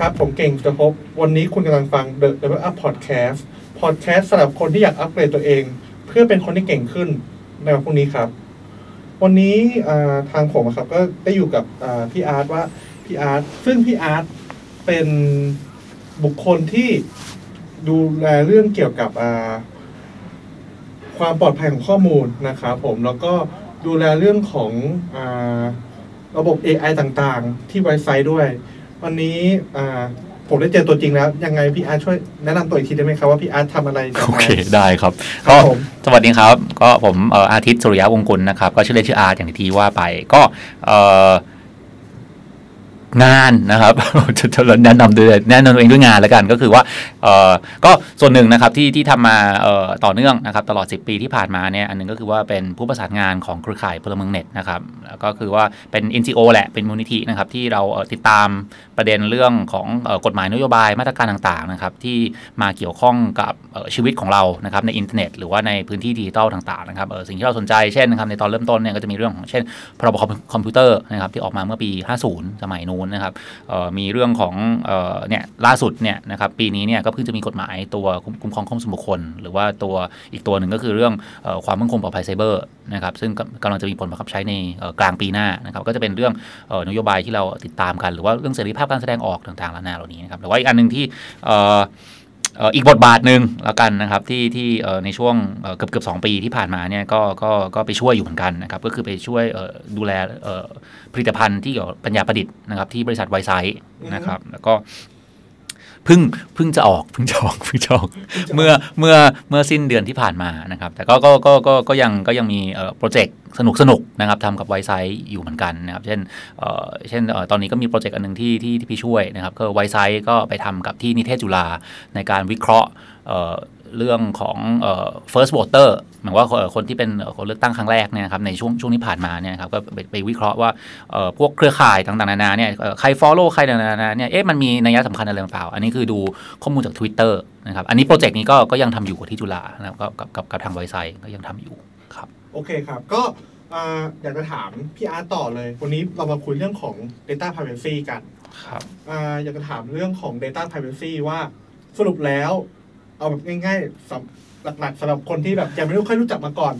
ครับ ผมเก่งจะพบ วันนี้คุณกำลังฟัง The Level Up Podcast Podcast สำหรับคนที่อยากอัปเกรดตัวเอง เพื่อเป็นคนที่เก่งขึ้นในวันพรุ่งนี้ครับ วันนี้ทางผมครับก็ได้อยู่กับพี่อาร์ตว่าพี่อาร์ตซึ่งพี่อาร์ตเป็นบุคคลที่ดูแลเรื่องเกี่ยวกับความปลอดภัยของข้อมูลนะครับผมแล้วก็ดูแลเรื่องของอระบบ AI ต่างๆ ที่ไวไซด้วย วันนี้อ่าผมได้เจอตัวจริงแล้ว ยังไงพี่อาร์ตช่วยแนะนำตัวอีกทีได้ไหมครับว่าพี่อาร์ตทำอะไรยังโอไงเคได้ครับครัก็บผม สวัสดีครับ ก็ผมเอ่ออาทิตย์สุริยะวงกุลนะครับ ก็ชื่อเล่นชื่ออาร์ตอย่างที่ว่าไป ก็เอ่อ งานนะครับจะจะแนะนำด้วยแนะนำตัวเองด้วยงานแล้วกันก็คือว่าเออก็ส่วนหนึ่งนะครับที่ที่ทำมาเอ่อต่อเนื่องนะครับตลอด 10 ปีที่ผ่านมาเนี่ยอันหนึงก็คือว่าเป็นผู้ประสานงานของเครือข่ายพลเมืองเน็ตนะครับแล้วก็คือว่าเป็น NGO แหละเป็นมูลนิธินะครับที่เราติดตามประเด็นเรื่องของกฎหมายนโยบายมาตรการต่างๆนะครับที่มาเกี่ยวข้องกับชีวิตของเรานะครับในอินเทอร์เน็ต หรือว่าในพื้นที่ดิจิทัลต่างๆนะครับสิ่งที่เราสนใจเช่นนะครับในตอนเริ่มต้นเนี่ยก็จะมีเรื่องของเช่นพรบคอมพิวเตอร์นะครับที่ออกมาเมื่อปี 50 สมัยนู้นนะครับมีเรื่องของเออเนี่ยล่าสุดเนี่ยนะครับปีนี้เนี่ยก็เพิ่งจะมีกฎหมายตัวคุ้มครองข้อมูลส่วนบุคคล หรือว่าตัวอีกตัวหนึ่งก็คือเรื่องอความมั่นคงปลอดภัยไซเบอร์นะครับซึ่งกำลังจะมีผลบังคับใช้ในกลางปีหน้านะครับก็จะเป็นเรื่องอนโยบายที่เราติดตามกัน หรือว่าเรื่องเสรีภาพการแสดงออกต่างๆเหล่านาเหล่านี้นะครับแต่ว่าอีกอันหนึ่งที่ อีกบทบาทหนึ่งแล้วกันนะครับที่ที่ในช่วงเกือบเกือบสองปีที่ผ่านมาเนี่ยก็ก็ก็ไปช่วยอยู่เหมือนกันนะครับก็คือไปช่วยดูแลผลิตภัณฑ์ที่เกี่ยวปัญญาประดิษฐ์นะครับที่บริษัทไวไซต์นะครับแล้วก็ พิ่งเพิ่งจะออกเพิ่งจะออกเพิ่งจะออกเมื่อเมื่อเมื่อสิ้นเดือนที่ผ่านมานะครับ แต่ก็ก็ก็ก็ก็ยังก็ยังมีเอ่อโปรเจกต์สนุกสนุกนะครับทำกับไวไซต์อยู่เหมือนกันนะครับ เช่นเอ่อเช่นเอ่อตอนนี้ก็มีโปรเจกต์อันหนึ่งที่ที่ที่พี่ช่วยนะครับก็ไวไซต์ก็ไปทำกับที่นิเทศจุฬาในการวิเคราะห์ เอ่อเรื่องของเอ่อ first voter หมายว่าเอ่อคนที่เป็นเอ่อคนเลือกตั้งครั้งแรกเนี่ยนะครับในช่วงช่วงที่ผ่านมาเนี่ยครับก็ไปไปวิเคราะห์ว่าเอ่อพวกเครือข่ายต่างๆนานาเนี่ยเอ่อใคร follow ใครต่างๆนานาเนี่ยเอ๊ะมันมีนัยสำคัญอะไรหรือเปล่า อันนี้คือดูข้อมูลจาก Twitter นะครับอันนี้โปรเจกต์นี้ก็ก็ยังทำอยู่กับที่จุฬานะครับก็กับกับกับทางไวไซต์ก็ยังทำอยู่ครับโอเคครับก็อ่าอยากจะถามพี่อาร์ตต่อเลย วันนี้เรามาคุยเรื่องของ Data Privacy กันครับอ่าอยากจะถามเรื่องของ Data Privacy ว่าสรุปแล้ว เอาแบบง่ายๆสำหลักๆสำหรับคนที่แบบยังไม่รู้ค่อยรู้จักมาก่อน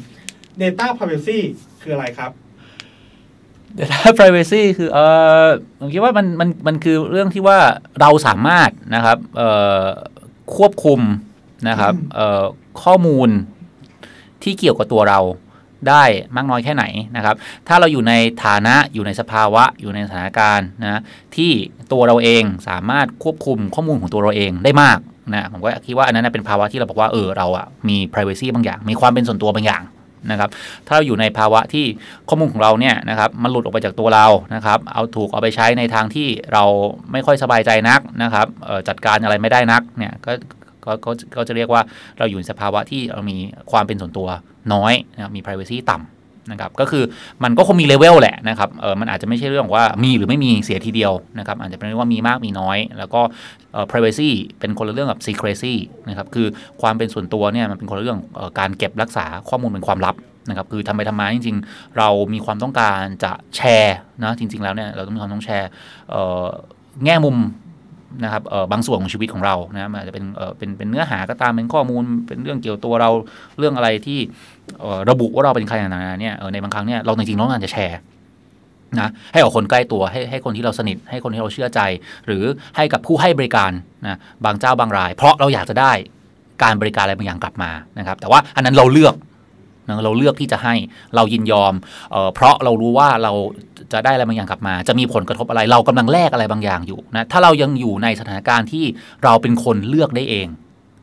Data Privacy คืออะไรครับ Data privacy คือเออผมคิดว่ามันมันมันคือเรื่องที่ว่าเราสามารถนะครับเอ่อควบคุมนะครับเอ่อข้อมูลที่เกี่ยวกับตัวเราได้มากน้อยแค่ไหนนะครับ ถ้าเราอยู่ในฐานะอยู่ในสภาวะอยู่ในสถานการณ์นะที่ตัวเราเองสามารถควบคุมข้อมูลของตัวเราเองได้มาก นะผมก็คิดว่าอันนั้นเป็นภาวะที่เราบอกว่าเออเราอะมี privacy บางอย่าง มีความเป็นส่วนตัวบางอย่างนะครับถ้าเราอยู่ในภาวะที่ข้อมูลของเราเนี่ยนะครับมันหลุดออกไปจากตัวเรานะครับเอาถูกเอาไปใช้ในทางที่เราไม่ค่อยสบายใจนักนะครับจัดการอะไรไม่ได้นักเนี่ยก็ก็ก็ก็จะเรียกว่าเราอยู่ในสภาวะที่เรามีความเป็นส่วนตัวน้อยนะมี privacy ต่ำ นะครับก็คือมันก็คงมีเลเวลแหละนะครับเออมันอาจจะไม่ใช่เรื่องว่ามีหรือไม่มีเสียทีเดียวนะครับอาจจะเป็นเรื่องว่ามีมากมีน้อย แล้วก็เอ่อ privacy เป็นคนละเรื่องกับ secrecy นะครับคือความเป็นส่วนตัวเนี่ยมันเป็นคนละเรื่องออการเก็บรักษาข้อมูลเป็นความลับนะครับคือทำไปทำมาจริง ๆ เรามีความต้องการจะแชร์นะจริง ๆ แล้วเนี่ยเราต้องมีความต้องแชร์แง่มุม นะครับบางส่วนของชีวิตของเรานะมันอาจจะเป็นเป็นเป็นเนื้อหาก็ตามเป็นข้อมูลเป็นเรื่องเกี่ยวตัวเราเรื่องอะไรที่ระบุว่าเราเป็นใครต่างๆเนี่ยในบางครั้งเนี่ยเราจริงๆต้องการจะแชร์นะให้กับคนใกล้ตัวให้ให้คนที่เราสนิท ให้คนที่เราเชื่อใจ หรือให้กับผู้ให้บริการนะบางเจ้าบางราย เพราะเราอยากจะได้การบริการอะไรบางอย่างกลับมานะครับ แต่ว่าอันนั้นเราเลือก เราเลือกที่จะให้เรายินยอมเออเพราะเรารู้ว่าเราจะได้อะไรบางอย่างกลับมา จะมีผลกระทบอะไร เรากำลังแลกอะไรบางอย่างอยู่นะถ้าเรายังอยู่ในสถานการณ์ที่เราเป็นคนเลือกได้เอง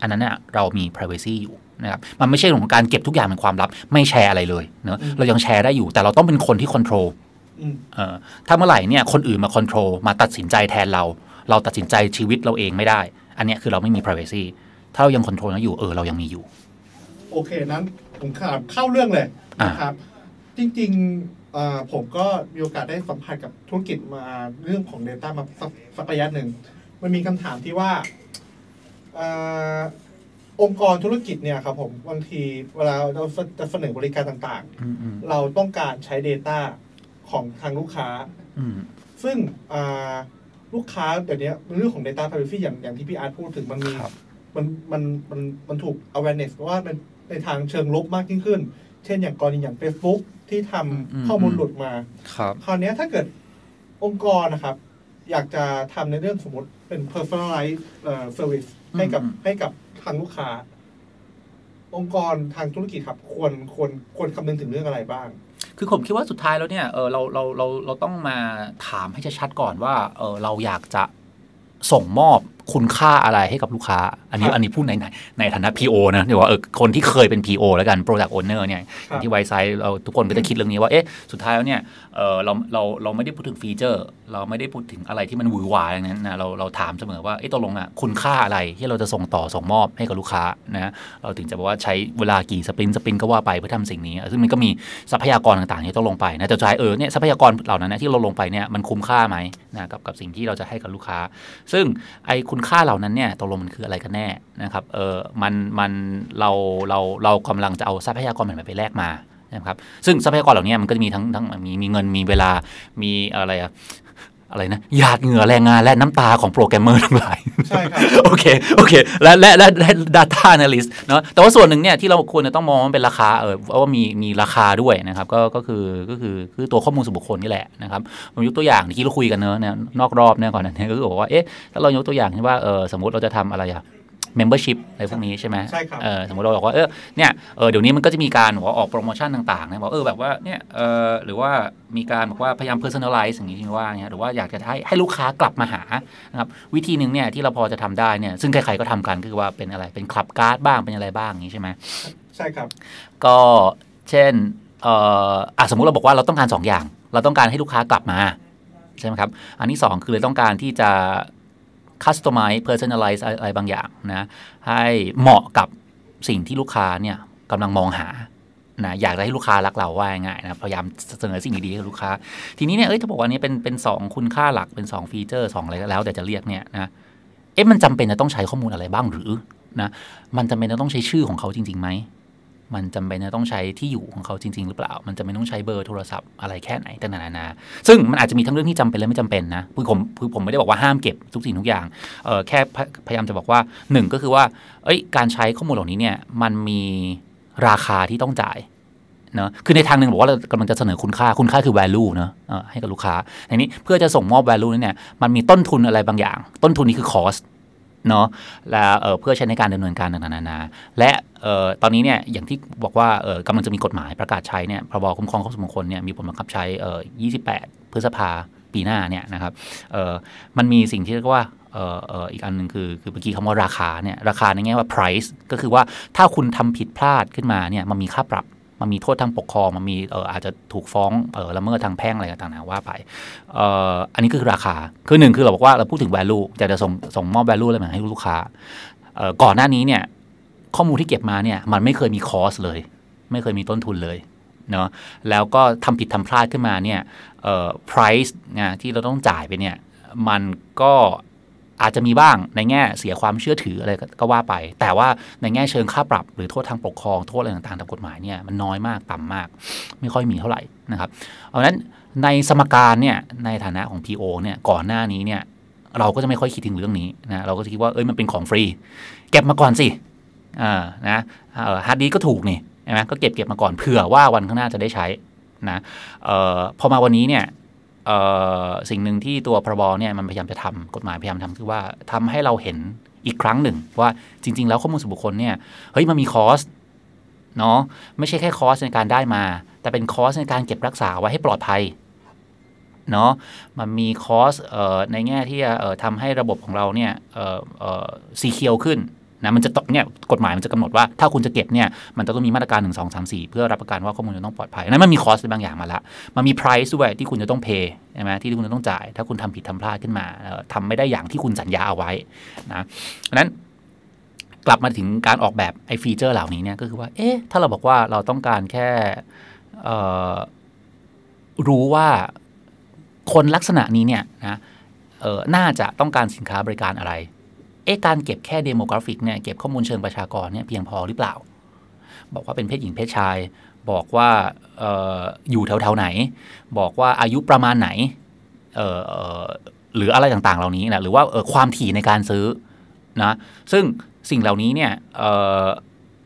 อันนั้นเนี่ยเรามี privacy อยู่นะครับมันไม่ใช่เรื่องของการเก็บทุกอย่างเป็นความลับ ไม่แชร์อะไรเลยเนอะอืมเรายังแชร์ได้อยู่ แต่เราต้องเป็นคนที่ control อืมเออถ้าเมื่อไหร่เนี่ยคนอื่นมา control มาตัดสินใจแทนเรา เราตัดสินใจชีวิตเราเองไม่ได้ อันเนี้ยคือเราไม่มี privacy ถ้าเรายัง control นั้นอยู่เออเรายังมีอยู่ โอเคนั้น ผมถามเข้าเรื่องเลยอ่านนะครับ จริงๆอ่าผมก็มีโอกาสได้สัมผัสกับธุรกิจมาเรื่องของ Data มาสักสักระยะหนึ่ง มันมีคำถามที่ว่าอ่าองค์กรธุรกิจเนี่ยครับผมบางทีเวลาเราจะเสนอบริการต่างอืมอืมๆเราต้องการใช้ Data ของทางลูกค้าอืมซึ่งอ่าลูกค้าเดี๋ยวนี้เรื่องของ Data Privacy อย่างอย่างที่พี่อาร์ตพูดถึงมันมีครับมันมันมันมันถูก awareness ว่าเป็น ในทางเชิงลบมากยิ่งขึ้น เช่นอย่างกรณีอย่าง Facebook ที่ทำอืมข้อมูลหลุดมา ครับคราวเนี้ยถ้าเกิดองค์กรนะครับ อยากจะทำในเรื่องสมมติเป็น personalized เอ่อ service ให้กับอืมให้กับทางลูกค้า องค์กรทางธุรกิจครับควรควรควรคำนึงถึงเรื่องอะไรบ้าง คือผมคิดว่าสุดท้ายแล้วเนี่ยเออเราเราเราเราต้องมาถามให้ชัดๆก่อนว่าเออเราอยากจะส่งมอบคุณค่าอะไรให้กับลูกค้า อันนี้ครับอันนี้พูดในในในฐานะ PO นะเดี๋ยวว่าเออคนที่เคยเป็น PO แล้วกัน Product Owner เนี่ยอย่างที่ไวไซต์เราทุกคนก็จะคิดเรื่องนี้ว่าเอ๊ะสุดท้ายแล้วเนี่ยเออเราเราเราไม่ได้พูดถึงฟีเจอร์ เราไม่ได้พูดถึงอะไรที่มันหวือหวาอย่างนั้นนะเราเราถามเสมอว่าเอ๊ะตกลงอะคุณค่าอะไรที่เราจะส่งต่อส่งมอบให้กับลูกค้านะเราถึงจะบอกว่าใช้เวลากี่สปรินต์สปรินต์ก็ว่าไปเพื่อทำสิ่งนี้ ซึ่งมันก็มีทรัพยากรต่างๆที่ต้องลงไปนะแต่สุดท้ายเออเนี่ยทรัพยากรเหล่านั้นนะที่เราลงไปเนี่ยมันคุ้มค่าไหมนะกับกับสิ่งที่เราจะให้กับลูกค้า ซึ่งไอ้คุณค่าเหล่านั้นเนี่ยตกลงมันคืออะไรกันแน่นะครับเออมันมันเราเราเรากำลังจะเอาทรัพยากรใหม่ไปแลกมานะครับซึ่งทรัพยากรเหล่านี้มันก็จะมีทั้งทั้งมีมีเงินมีเวลามีอะไรอะ อะไรนะหยาดเหงื่อแรงงานและน้ำตาของโปรแกรมเมอร์ทั้งหลายใช่ครับโอเคโอเคและและและและ data analyst เนาะแต่ว่าส่วนหนึ่งเนี่ยที่เราควรจะต้องมองว่ามันเป็นราคาเออว่ามีมีราคาด้วยนะครับก็ก็คือก็คือคือตัวข้อมูลส่วนบุคคลนี่แหละนะครับผมยกตัวอย่างที่เราคุยกันเนอะเนี่ยนอกรอบเนี่ยก่อนนะเนี่ยก็คือบอกว่าเอ๊ะถ้าเรายกตัวอย่างที่ว่าเออสมมติเราจะทำอะไรอะ membership อะไรพวกนี้ใช่ไหมใช่ครับเออสมมติเราบอกว่าเออเนี่ยเออเดี๋ยวนี้มันก็จะมีการบอกว่าออกโปรโมชั่นต่างๆนะบอกเออแบบว่าเนี่ยเออหรือว่ามีการบอกว่าพยายาม personalize อย่างนี้ที่ว่าเนี่ยหรือว่าอยากจะให้ให้ลูกค้ากลับมาหานะครับวิธีหนึ่งเนี่ยที่เราพอจะทำได้เนี่ยซึ่งใครๆก็ทำกันคือว่าเป็นอะไรเป็นคลับการ์ดบ้างเป็นอะไรบ้างอย่างนี้ใช่ไหมใช่ครับ ก็เช่นเอ่ออะสมมุติเราบอกว่าเราต้องการ 2 อย่าง เราต้องการให้ลูกค้ากลับมาใช่ไหมครับ อันที่ 2 คือเราต้องการที่จะ customize personalize อะไรบางอย่างนะให้เหมาะกับสิ่งที่ลูกค้าเนี่ยกำลังมองหานะอยากจะให้ลูกค้ารักเราว่าง่ายนะพยายามเสนอสิ่งดีๆให้ลูกค้า ทีนี้เนี่ยเอ้ยถ้าบอกว่านี้เป็นเป็นสองคุณค่าหลักเป็นสองฟีเจอร์สองอะไรก็แล้วแต่จะเรียกเนี่ยนะเอ๊ะมันจำเป็นจะต้องใช้ข้อมูลอะไรบ้างหรือนะมันจำเป็นจะต้องใช้ชื่อของเขาจริงๆไหม มันจำเป็นจะต้องใช้ที่อยู่ของเขาจริง ๆ หรือเปล่า มันจะไม่ต้องใช้เบอร์โทรศัพท์อะไรแค่ไหนต่างๆนานาซึ่งมันอาจจะมีทั้งเรื่องที่จำเป็นและไม่จำเป็นนะคือผมคือผมไม่ได้บอกว่าห้ามเก็บทุกสิ่งทุกอย่างเออแค่พยพยายามจะบอกว่าหนึ่งก็คือว่า เอ้ยการใช้ข้อมูลเหล่านี้เนี่ยมันมีราคาที่ต้องจ่ายเนอะคือในทางหนึ่งบอกว่าเรากำลังจะเสนอคุณค่าคุณค่าคือ value เนอะให้กับลูกค้าทีนี้เพื่อจะส่งมอบ value นี้เนี่ยมันมีต้นทุนอะไรบางอย่าง ต้นทุนนี้คือ cost เนาะแล้วเเพื่อใช้ในการดำเนินการต่างๆนานาและ ตอนนี้เนี่ยอย่างที่บอกว่ากำลังจะมีกฎหมายประกาศใช้เนี่ยพรบคุ้มครองข้อมูลส่วนบุคลเนี่ยมีผลบังคับใช้เอ่อ28 พฤษภาปีหน้าเนี่ยนะครับมันมีสิ่งที่เรียกว่าอ,อ,อ,อีกอันหนึ่งคือคือเมื่อกี้คำว่าราคาเนี่ยราคาในแง่ว่า price ก็คือว่าถ้าคุณทำผิดพลาดขึ้นมาเนี่ยมันมีค่าปรับมันมีโทษทางปกครองมันมีเอออาจจะถูกฟ้องเออละเมิดทางแพ่งอะไรต่างๆว่าไปเอออันนี้คือราคา คือหนึ่งคือเราบอกว่าเราพูดถึง value อยากจะส่งส่งมอบ value อะไรมาให้ลูกค้าเออก่อนหน้านี้เนี่ย ข้อมูลที่เก็บมาเนี่ยมันไม่เคยมีคอสเลย ไม่เคยมีต้นทุนเลยเนาะแล้วก็ทำผิดทำพลาดขึ้นมาเนี่ยเอ่อ price นะที่เราต้องจ่ายไปเนี่ยมันก็อาจจะมีบ้างในแง่เสียความเชื่อถืออะไรก็ว่าไป แต่ว่าในแง่เชิงค่าปรับ หรือโทษทางปกครองโทษอะไรต่างๆตามกฎหมายเนี่ยมันน้อยมากต่ำมาก ไม่ค่อยมีเท่าไหร่นะครับเพราะฉะนั้นในสมการเนี่ยในฐานะของ PO เนี่ยก่อนหน้านี้เนี่ยเราก็จะไม่ค่อยคิดถึงเรื่องนี้นะเราก็จะคิดว่าเอ้ยมันเป็นของฟรี เก็บมาก่อนสิ อ่านะฮาร์ดดิสก์ก็ถูกนี่ใช่ไหมก็เก็บเก็บมาก่อนเผื่อว่าวันข้างหน้าจะได้ใช้นะออพอมาวันนี้เนี่ยสิ่งหนึ่งที่ตัวพรบเนี่ยมันพยายามจะทำกฎหมายพยายามทำคือว่าทำให้เราเห็นอีกครั้งหนึ่ง ว่าจริง ๆ แล้วข้อมูลส่วนบุคคลเนี่ยเฮ้ยมันมี cost เนาะไม่ใช่แค่ cost ในการได้มา แต่เป็น cost ในการเก็บรักษาไว้ให้ปลอดภัยเนาะมันมี cost ออในแง่ที่จะทำให้ระบบของเราเนี่ยซีเคียวขึ้น นะมันจะต้องเนี่ยกฎหมายมันจะกำหนดว่าถ้าคุณจะเก็บเนี่ยมันจะต้องมีมาตรการ 1 2 3 4 เพื่อรับประกันว่าข้อมูลจะต้องปลอดภัยนั้นมันมีคอสบางอย่างมาละมันมี price ด้วยที่คุณจะต้อง pay ใช่ไหมที่คุณจะต้องจ่าย ถ้าคุณทำผิดทำพลาดขึ้นมาเอ่อทำไม่ได้อย่างที่คุณสัญญาเอาไว้นะนั้นกลับมาถึงการออกแบบไอ้ฟีเจอร์เหล่านี้เนี่ยก็คือว่าเอ๊ะถ้าเราบอกว่าเราต้องการแค่รู้ว่าคนลักษณะนี้เนี่ยนะเออน่าจะต้องการสินค้าบริการอะไร เอ๊ะการเก็บแค่ demographic เนี่ยเก็บข้อมูลเชิงประชากรเนี่ยเพียงพอหรือเปล่า บอกว่าเป็นเพศหญิงเพศชาย บอกว่าอออยู่แถวๆไหน บอกว่าอายุประมาณไหนหรืออะไรต่างๆ เหล่านี้นะหรือว่าความถี่ในการซื้อนะซึ่งสิ่งเหล่านี้เนี่ย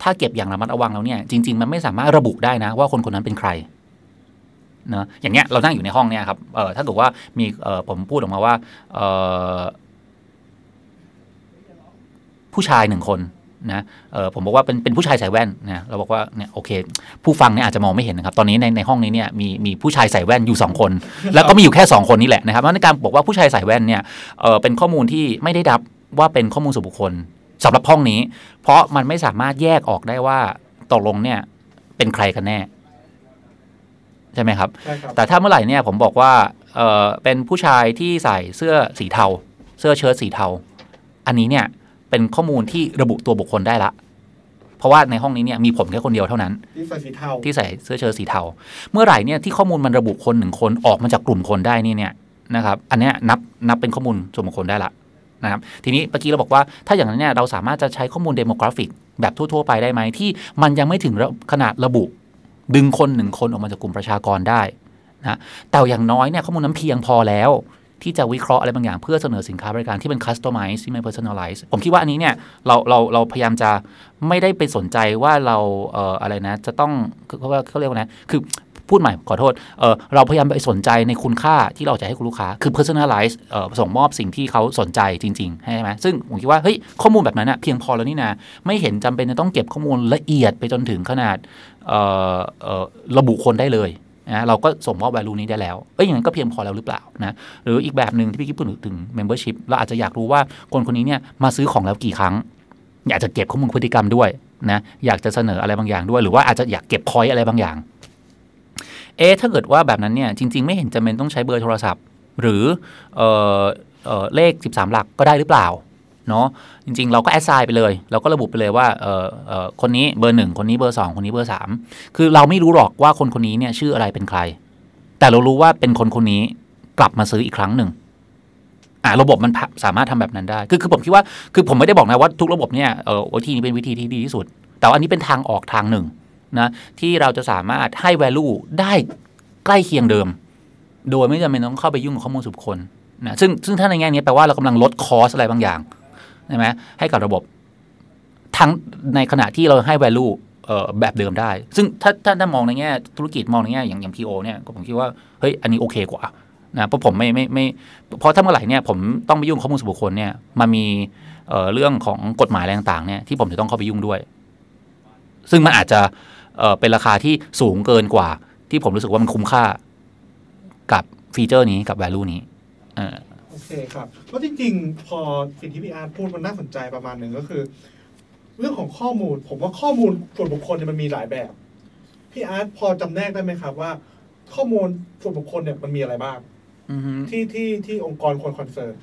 ถ้าเก็บอย่างระมัดระวังแล้วเนี่ยจริง ๆ มันไม่สามารถระบุได้นะว่าคนคนนั้นเป็นใครนะอย่างเงี้ยเรานั่งอยู่ในห้องเนี่ยครับถ้าเกิดว่ามีผมพูดออกมาว่า ผู้ชายหนึ่งคนนะเออผมบอกว่าเป็นเป็นผู้ชายใส่แว่นนะเราบอกว่าเนี่ยโอเค ผู้ฟังเนี่ยอาจจะมองไม่เห็นนะครับตอนนี้ในในห้องนี้เนี่ยมีมีผู้ชายใส่แว่นอยู่สองคน แล้วก็มีอยู่แค่ 2 คนนี้แหละนะครับเพราะในการบอกว่าผู้ชายใส่แว่นเนี่ยเออเป็นข้อมูลที่ไม่ได้รับว่าเป็นข้อมูลส่วนบุคคลสำหรับห้องนี้ เพราะมันไม่สามารถแยกออกได้ว่าตกลงเนี่ยเป็นใครกันแน่ใช่ไหมครับใช่ครับแต่ถ้าเมื่อไหร่เนี่ยผมบอกว่าเออเป็นผู้ชายที่ใส่เสื้อสีเทา เสื้อเชิ้ตสีเทา อันนี้เนี่ย เป็นข้อมูลที่ระบุตัวบุคคลได้ละ เพราะว่าในห้องนี้เนี่ยมีผมแค่คนเดียวเท่านั้น ที่ใส่สีเทาที่ใส่เสื้อเชิ้ตสีเทา เมื่อไหร่เนี่ยที่ข้อมูลมันระบุคนหนึ่งคนออกมาจากกลุ่มคนได้นี่เนี่ยนะครับ อันเนี้ยนับนับเป็นข้อมูลส่วนบุคคลได้ละนะครับ ทีนี้เมื่อกี้เราบอกว่าถ้าอย่างนั้นเนี่ยเราสามารถจะใช้ข้อมูล demographic แบบทั่วๆไปได้ไหมที่มันยังไม่ถึงระขนาดระบุ ดึงคนหนึ่งคนออกมาจากกลุ่มประชากรได้นะแต่อย่างน้อยเนี่ยข้อมูลนั้นเพียงพอแล้ว ที่จะวิเคราะห์อะไรบางอย่างเพื่อเสนอสินค้าบริการที่เป็น customize ที่เป็น personalize ผมคิดว่าอันนี้เนี่ยเราเราเราพยายามจะไม่ได้ไปสนใจว่าเราเอ่ออะไรนะ จะต้องเขาเขาเรียกว่านะคือพูดใหม่ขอโทษเเราพยายามไปสนใจในคุณค่าที่เราจะให้คุณลูกค้า คือ personalize ออส่งมอบสิ่งที่เขาสนใจจริงๆใช่ไหมซึ่งผมคิดว่าเฮ้ยข้อมูลแบบนั้นนะเพียงพอแล้วนี่นะ ไม่เห็นจำเป็นจะต้องเก็บข้อมูลละเอียดไปจนถึงขนาดระบุคนได้เลย นะเราก็ส่งมอบ value นี้ได้แล้ว เอ้ยอย่างนั้นก็เพียงพอแล้วหรือเปล่านะหรืออีกแบบหนึ่งที่พี่กิ๊บพูดถึง membership เราอาจจะอยากรู้ว่าคนคนนี้เนี่ยมาซื้อของแล้วกี่ครั้ง อยากจะเก็บข้อมูลพฤติกรรมด้วยนะอยากจะเสนออะไรบางอย่างด้วย หรือว่าอาจจะอยากเก็บพอยอะไรบางอย่าง เอ๊ถ้าเกิดว่าแบบนั้นเนี่ยจริง ๆ ไม่เห็นจำเป็นต้องใช้เบอร์โทรศัพท์ หรือเออเออเลข 13 หลักก็ได้หรือเปล่า เนาะจริง ๆ เราก็แอดไซน์ไปเลย เราก็ระบุไปเลยว่าเออเออคนนี้เบอร์หนึ่งคนนี้เบอร์สองคนนี้เบอร์สามคือเราไม่รู้หรอกว่าคนคนนี้เนี่ยชื่ออะไรเป็นใคร แต่เรารู้ว่าเป็นคนคนนี้กลับมาซื้ออีกครั้งหนึ่งอ่าระบบมันสามารถทำแบบนั้นได้ คือคือผมคิดว่าคือผมไม่ได้บอกนะว่าทุกระบบเนี่ยเออวิธีนี้เป็นวิธีที่ดีที่สุด แต่ว่าอันนี้เป็นทางออกทางหนึ่งนะที่เราจะสามารถให้ value ได้ใกล้เคียงเดิม โดยไม่จำเป็นต้องเข้าไปยุ่งกับข้อมูลส่วนบุคคลนะซึ่งซึ่งถ้าในแง่นี้แปลว่าเรากำลังลดคอสอะไรบางอย่าง ใช่ไหมให้กับระบบ ทั้งในขณะที่เราให้ value เอ่อแบบเดิมได้ ซึ่งถ้าถ้าถ้ามองในแง่ธุรกิจมองในแง่อย่างอย่าง PO เนี่ยก็ผมคิดว่าเฮ้ยอันนี้โอเคกว่านะเพราะผมไม่ไม่ไม่เพราะถ้าเมื่อไหร่เนี่ยผมต้องไปยุ่งข้อมูลส่วนบุคคลเนี่ยมันมีเอ่อเรื่องของกฎหมายอะไรต่างๆเนี่ยที่ผมจะต้องเข้าไปยุ่งด้วย ซึ่งมันอาจจะเอ่อเป็นราคาที่สูงเกินกว่า ที่ผมรู้สึกว่ามันคุ้มค่ากับฟีเจอร์นี้กับ value นี้ เออโอเคครับก็จริงๆ พอสิ่งที่พี่อาร์ตพูดมันน่าสนใจประมาณหนึ่งก็คือ เรื่องของข้อมูล ผมว่าข้อมูลส่วนบุคคลเนี่ยมันมีหลายแบบพี่อาร์ตพอจำแนกได้ไหมครับว่า ข้อมูลส่วนบุคคลเนี่ยมันมีอะไรบ้างอือฮึที่ที่ที่องค์กรควร concern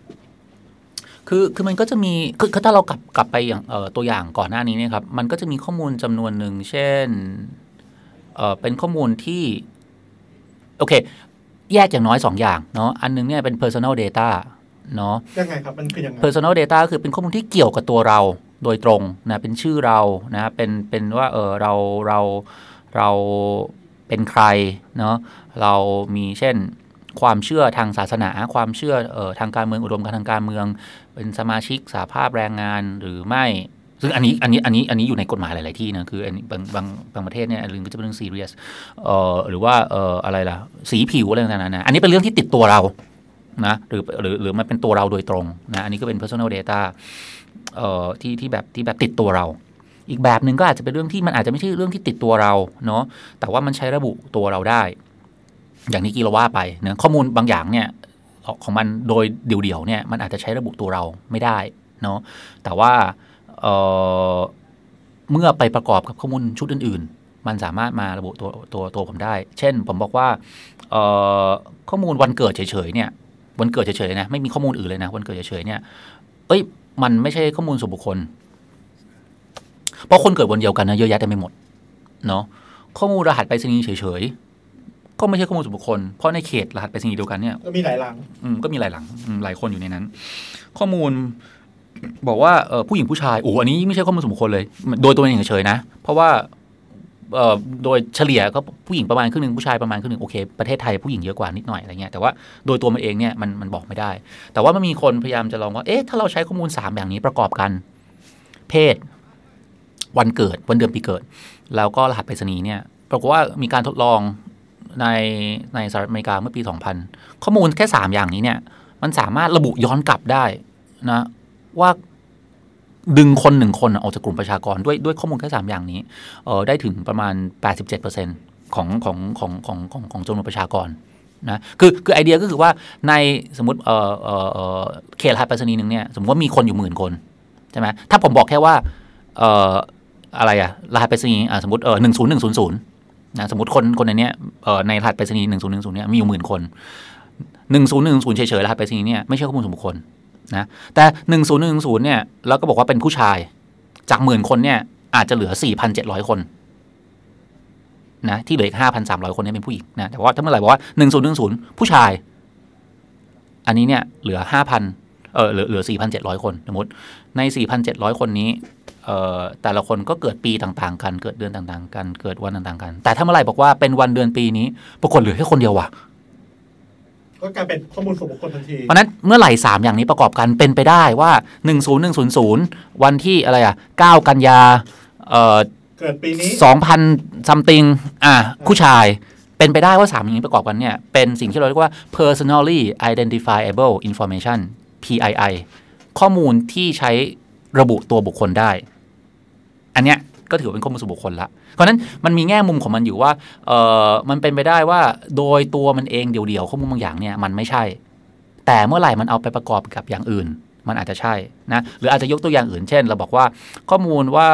คือคือมันก็จะมีคือคือถ้าเรากลับกลับไปอย่างเอ่อตัวอย่างก่อนหน้านี้เนี่ยครับ มันก็จะมีข้อมูลจำนวนหนึ่ง เช่นเอ่อเป็นข้อมูลที่ โอเค แยกอย่างน้อยสองอย่างเนาะอันหนึงเนี่ยเป็น personal data เนาะยังไงครับมันคือยังไง personal data ก็คือเป็นข้อมูลที่เกี่ยวกับตัวเราโดยตรงนะเป็นชื่อเรานะเป็นเป็นว่าเออเราเราเราเป็นใครเนาะเรามีเช่นความเชื่อทางศาสนา ความเชื่อเออทางการเมืองอุดมการณ์ทางการเมือง เป็นสมาชิกสาภาพแรงงานหรือไม่ ซึ่งอันนี้อันนี้อันนี้อันนี้อยู่ในกฎหมายหลาย ๆ ที่นะคืออันนี้บางบางบางประเทศเนี่ยเรื่องก็จะเป็นเรื่องซีเรียสเอ่อหรือว่าเอ่ออะไรล่ะสีผิวอะไรต่างๆนะอันนี้เป็นเรื่องที่ติดตัวเรานะหรือหรือหรือมันเป็นตัวเราโดยตรงนะอันนี้ก็เป็น personal data เอ่อที่ที่แบบที่แบบติดตัวเราอีกแบบหนึ่งก็อาจจะเป็นเรื่องที่มันอาจจะไม่ใช่เรื่องที่ติดตัวเราเนาะแต่ว่ามันใช้ระบุตัวเราได้ อย่างที่กีเราว่าไปเนะข้อมูลบางอย่างเนี่ยของมันโดยเดี่ยวๆเนี่ยมันอาจจะใช้ระบุตัวเราไม่ได้เนาะแต่ว่า เอ่อเมื่อไปประกอบกับข้อมูลชุดอื่น ๆ มันสามารถมาระบุตัวตัวตัวผมได้ เช่น ผมบอกว่าเอ่อข้อมูลวันเกิดเฉยๆเนี่ยวันเกิดเฉยๆเลยนะไม่มีข้อมูลอื่นเลยนะวันเกิดเฉยๆเนี่ย เอ้ย มันไม่ใช่ข้อมูลส่วนบุคคล เพราะคนเกิดวันเดียวกันนะเยอะแยะเต็มไปหมดเนาะข้อมูลรหัสไปรษณีย์เฉยๆก็ไม่ใช่ข้อมูลส่วนบุคคล เพราะในเขตรหัสไปรษณีย์เดียวกันเนี่ยก็มีหลายหลัง อืมก็มีหลายหลังอืมหลายคนอยู่ในนั้น ข้อมูล บอกว่าเออผู้หญิงผู้ชายโอ้อันนี้ไม่ใช่ข้อมูลส่วนบุคคลเลย โดยตัวเองเฉยๆนะ เพราะว่าเอ่อโดยเฉลี่ยก็ผู้หญิงประมาณครึ่งหนึ่งผู้ชายประมาณครึ่งหนึ่งโอเคประเทศไทยผู้หญิงเยอะกว่านิดหน่อยอะไรเงี้ยแต่ว่าโดยตัวมันเองเนี่ยมันมันบอกไม่ได้ แต่ว่ามันมีคนพยายามจะลองว่าเอ๊ะถ้าเราใช้ข้อมูล 3 อย่างนี้ประกอบกัน เพศ วันเกิดวันเดือนปีเกิด แล้วก็รหัสไปรษณีย์เนี่ยปรากฏว่ามีการทดลองในในสหรัฐอเมริกาเมื่อปี 2000 ข้อมูลแค่ 3 อย่างนี้เนี่ยมันสามารถระบุย้อนกลับได้นะ ว่าดึงคนหนึ่งคนออกจากกลุ่มประชากรด้วยด้วยข้อมูลแค่3อย่างนี้เออได้ถึงประมาณ 87%ของของของของของของจำนวนประชากรนะคือคือไอเดียก็คือว่าในสมมติเออเออเออเขตรหัสไปรษณีย์หนึ่งเนี่ยสมมติว่ามีคนอยู่หมื่นคนใช่ไหมถ้าผมบอกแค่ว่าเอออะไรอะรหัสไปรษณีย์สมมติเออหนึ่งศูนย์หนึ่งศูนย์ศูนย์นะสมมติคนคนในเนี้ยเออในรหัสไปรษณีย์หนึ่งศูนย์หนึ่งศูนย์เนี่ยมีอยู่หมื่นคนหนึ่งศูนย์หนึ่งศูนย์เฉยๆรหัสไปรษณีย์เนี่ยไม่ใช่ข้อมูลส่วนบุคคล นะแต่หนึ่งศูนย์หนึ่งศูนย์เนี่ยเราก็บอกว่าเป็นผู้ชาย จากหมื่นคนเนี่ยอาจจะเหลือสี่พันเจ็ดร้อยคนนะที่เหลืออีกห้าพันสามร้อยคนเนี่ยเป็นผู้หญิงนะแต่ว่าถ้าเมื่อไหร่บอกว่าหนึ่งศูนย์หนึ่งศูนย์ผู้ชาย อันนี้เนี่ยเหลือห้าพันเออเหลือเหลือสี่พันเจ็ดร้อยคนสมมติในสี่พันเจ็ดร้อยคนนี้เอ่อแต่ละคนก็เกิดปีต่างๆ กัน เกิดเดือนต่างๆ กัน เกิดวันต่างๆ กัน แต่ถ้าเมื่อไหร่บอกว่าเป็นวันเดือนปีนี้ ปรากฏเหลือแค่คนเดียวว่ะ ก็กลายเป็นข้อมูลส่วนบุคคลทันที เพราะฉะนั้นเมื่อไหร่สามอย่างนี้ประกอบกันเป็นไปได้ว่า 1 0 1 0 0 วันที่อะไรอะ 9 กันยาเอ่อเกิดปีนี้ 2,000 something อะผู้ชายเป็นไปได้ว่าสามอย่างนี้ประกอบกันเนี่ย เป็นสิ่งที่เราเรียกว่า personally identifiable information PII ข้อมูลที่ใช้ระบุตัวบุคคลได้ อันเนี้ย ก็ถือเป็นข้อมูลส่วนบุคคลละ เพราะนั้นมันมีแง่มุมของมันอยู่ว่าเออมันเป็นไปได้ว่าโดยตัวมันเองเดี่ยวๆข้อมูลบางอย่างเนี่ยมันไม่ใช่ แต่เมื่อไหร่มันเอาไปประกอบกับอย่างอื่น มันอาจจะใช่นะหรืออาจจะยกตัวอย่างอื่น เช่น เราบอกว่าข้อมูลว่า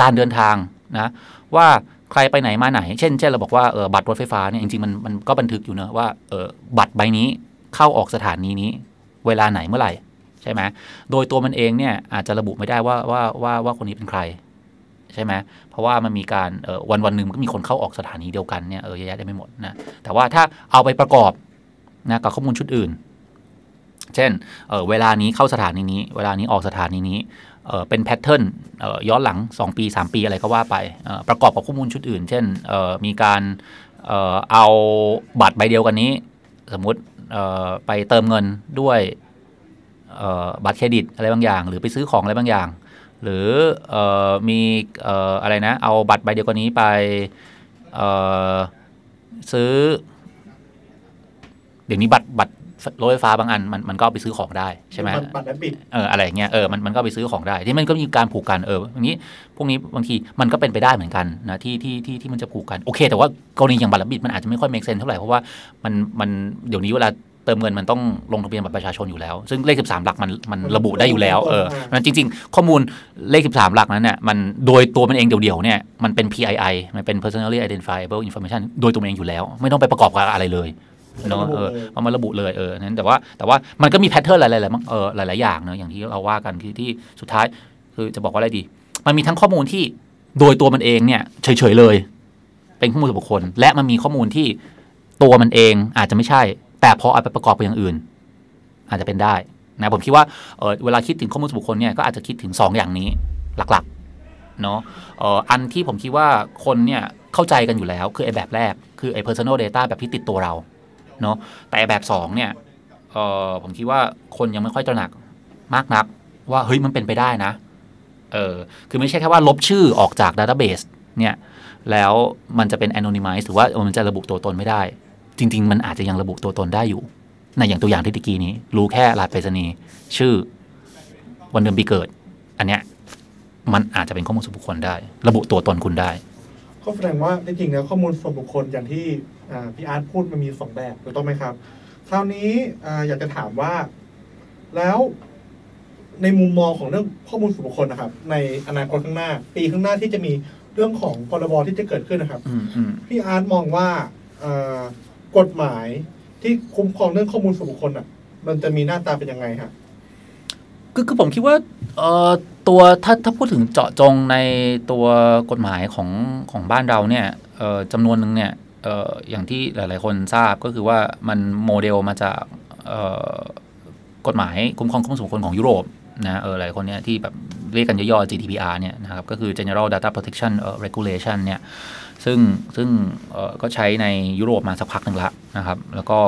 การเดินทางนะว่าใครไปไหนมาไหน เช่น เช่นเราบอกว่าเออบัตรรถไฟฟ้าเนี่ยจริงๆมันมันก็บันทึกอยู่เนอะว่าเออบัตรใบนี้เข้าออกสถานีนี้ เวลาไหนเมื่อไหร่ ใช่ไหมโดยตัวมันเองเนี่ยอาจจะระบุไม่ได้ว่าว่าว่าว่าคนนี้เป็นใคร ใช่ไหมเพราะว่ามันมีการวันวันหนึ่งมันก็มีคนเข้าออกสถานีเดียวกันเนี่ยเออเยอะแยะได้ไม่หมดนะแต่ว่าถ้าเอาไปประกอบนะกับข้อมูลชุดอื่น เช่นเเวลานี้เข้าสถานีนี้ เวลานี้ออกสถานีนี้เป็น pattern ย้อนหลัง 2 ปี 3 ปีอะไรก็ว่าไปประกอบกับข้อมูลชุดอื่น เช่นมีการเอาบัตรใบเดียวกันนี้ สมมุติไปเติมเงินด้วย บัตรเครดิตอะไรบางอย่าง หรือไปซื้อของอะไรบางอย่าง หรือเออมีเอ่ออะไรนะ เอาบัตรใบเดียวกันนี้ไปเอ่อซื้อ เดี๋ยวนี้บัตรบัตรรถไฟฟ้าบางอันมันมันก็เอาไปซื้อของได้ใช่ไหมบัตรและบิดเอออะไรอย่างเงี้ยเออมันมันก็ไปซื้อของได้ ที่มันก็มีการผูกกันเอออย่างนี้พวกนี้บางทีมันก็เป็นไปได้เหมือนกันนะที่ที่ที่ที่มันจะผูกกันโอเค แต่ว่ากรณีอย่างบัตรและบิดมันอาจจะไม่ค่อย make sense เท่าไหร่เพราะว่ามันมันเดี๋ยวนี้เวลา เติมเงินมันต้องลงทะเบียนบัตรประชาชนอยู่แล้ว ซึ่งเลข 13 หลักมันมันระบุได้อยู่แล้วเออเพราะฉะนั้นจริง ๆ ข้อมูลเลข 13 หลักนั้นเนี่ยมันโดยตัวมันเองเดี่ยวๆเนี่ยมันเป็น PII มันเป็น personally identifiable information โดยตัวมันเองอยู่แล้ว ไม่ต้องไปประกอบกับอะไรเลยเนอะเออเอามาระบุเลยเออนั้นแต่ว่าแต่ว่ามันก็มีแพทเทิร์นหลายๆหลายๆเออหลายๆอย่างเนอะอย่างที่เราว่ากันที่ที่สุดท้ายคือจะบอกว่าอะไรดี มันมีทั้งข้อมูลที่โดยตัวมันเองเนี่ยเฉยๆเลย เป็นข้อมูลส่วนบุคคล และมันมีข้อมูลที่ตัวมันเองอาจจะไม่ใช่ แต่พอเอาไปประกอบกับอย่างอื่น อาจจะเป็นได้นะผมคิดว่าเออเวลาคิดถึงข้อมูลส่วนบุคคลเนี่ยก็อาจจะคิดถึงสองอย่างนี้หลักๆเนาะอันที่ผมคิดว่าคนเนี่ยเข้าใจกันอยู่แล้วคือไอ้แบบแรกคือไอ้ personal data แบบที่ติดตัวเราเนาะแต่แบบสองเนี่ยผมคิดว่าคนยังไม่ค่อยตระหนักมากนัก ว่าเฮ้ยมันเป็นไปได้นะเออคือไม่ใช่แค่ว่าลบชื่อออกจากดัต t ต b เบสเนี่ยแล้วมันจะเป็น anonymize หรือว่ามันจะระบุตัวตนไม่ได้ จริง ๆ มันอาจจะยังระบุตัวตนได้อยู่ ในอย่างตัวอย่างที่ตะกี้นี้ รู้แค่รหัสไปรษณีย์ชื่อ วันเดือนปีเกิด อันเนี้ยมันอาจจะเป็นข้อมูลส่วนบุคคลได้ ระบุตัวตนคุณได้ ก็แสดงว่าจริงๆแล้วข้อมูลส่วนบุคคลอย่างที่อ่าพี่อาร์ตพูดมันมีสองแบบถูกต้องไหมครับ คราวนี้อ่าอยากจะถามว่า แล้วในมุมมองของเรื่องข้อมูลส่วนบุคคลนะครับ ในอนาคตข้างหน้า ปีข้างหน้าที่จะมีเรื่องของพรบที่จะเกิดขึ้นนะครับ อืมอืมพี่อาร์ตมองว่าอ่า กฎหมายที่คุ้มครองเรื่องข้อมูลส่วนบุคคลอะ มันจะมีหน้าตาเป็นยังไงฮะคือคือผมคิดว่าเอ่อตัวถ้าถ้าพูดถึงเจาะจงในตัวกฎหมายของของบ้านเราเนี่ยเอ่อจำนวนหนึ่งเนี่ยเอ่ออย่างที่หลาย ๆ คนทราบก็คือว่ามันโมเดลมาจากเอ่อกฎหมายคุ้มครองข้อมูลส่วนบุคคลของยุโรปนะเออหลายคนเนี่ยที่แบบเรียกกันย่อๆ GDPR เนี่ยนะครับก็คือ General Data Protection Regulation เนี่ย ซึ่งซึ่งก็ใช้ในยุโรปมาสักพักหนึ่งละนะครับ แล้วก็